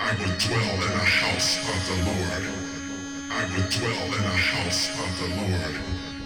I will dwell in a house of the Lord. I will dwell in a house of the Lord.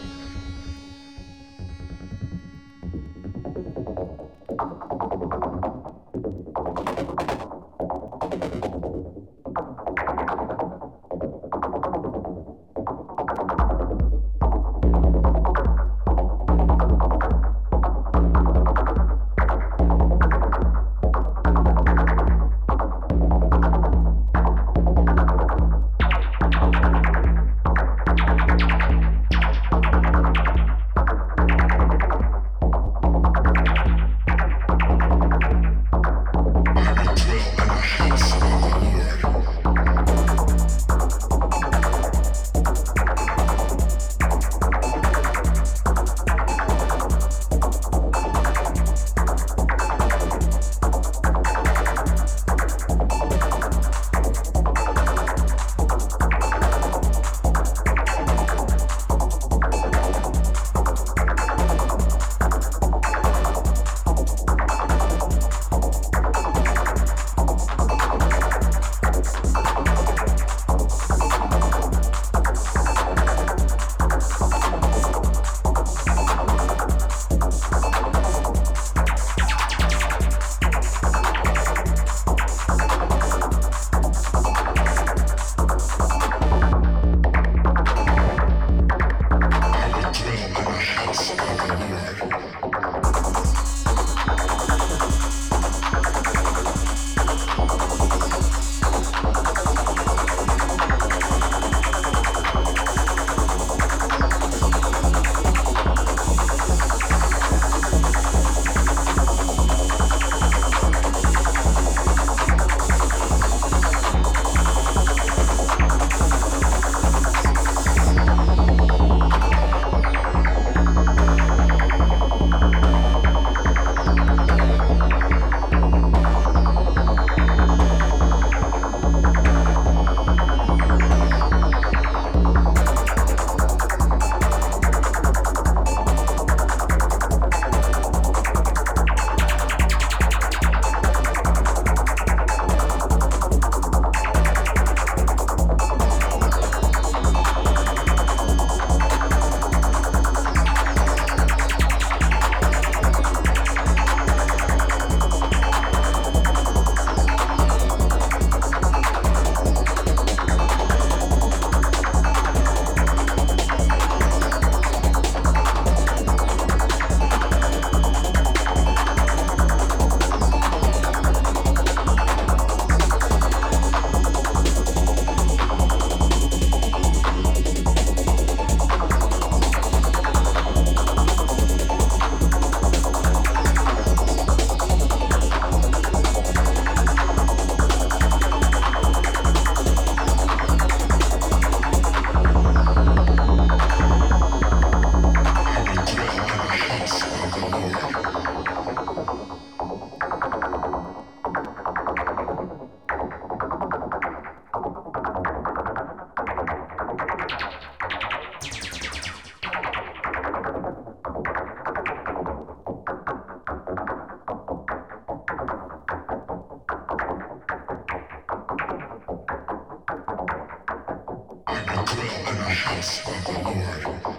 house of the Lord.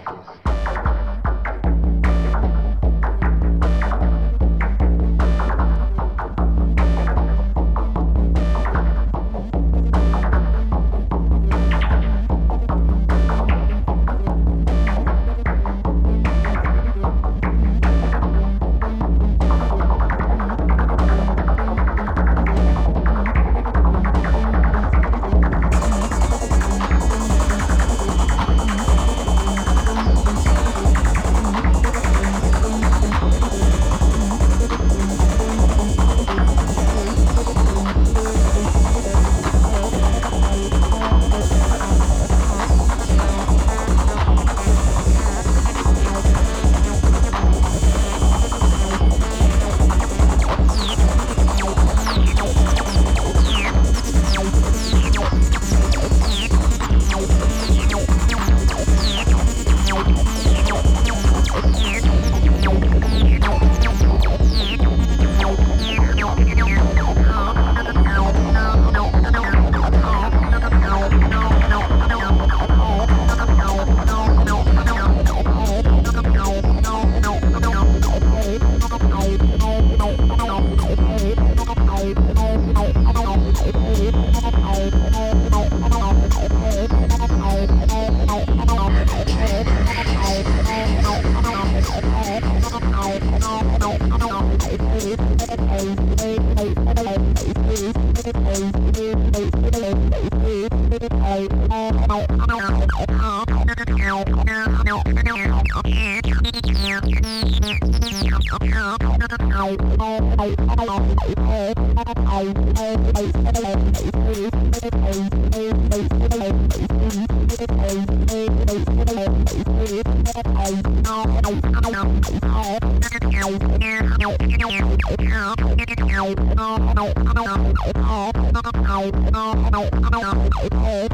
Thank you. Oh,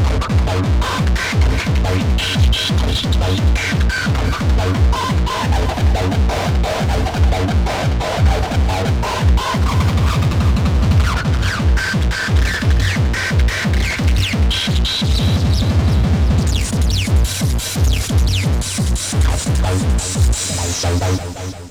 Bye.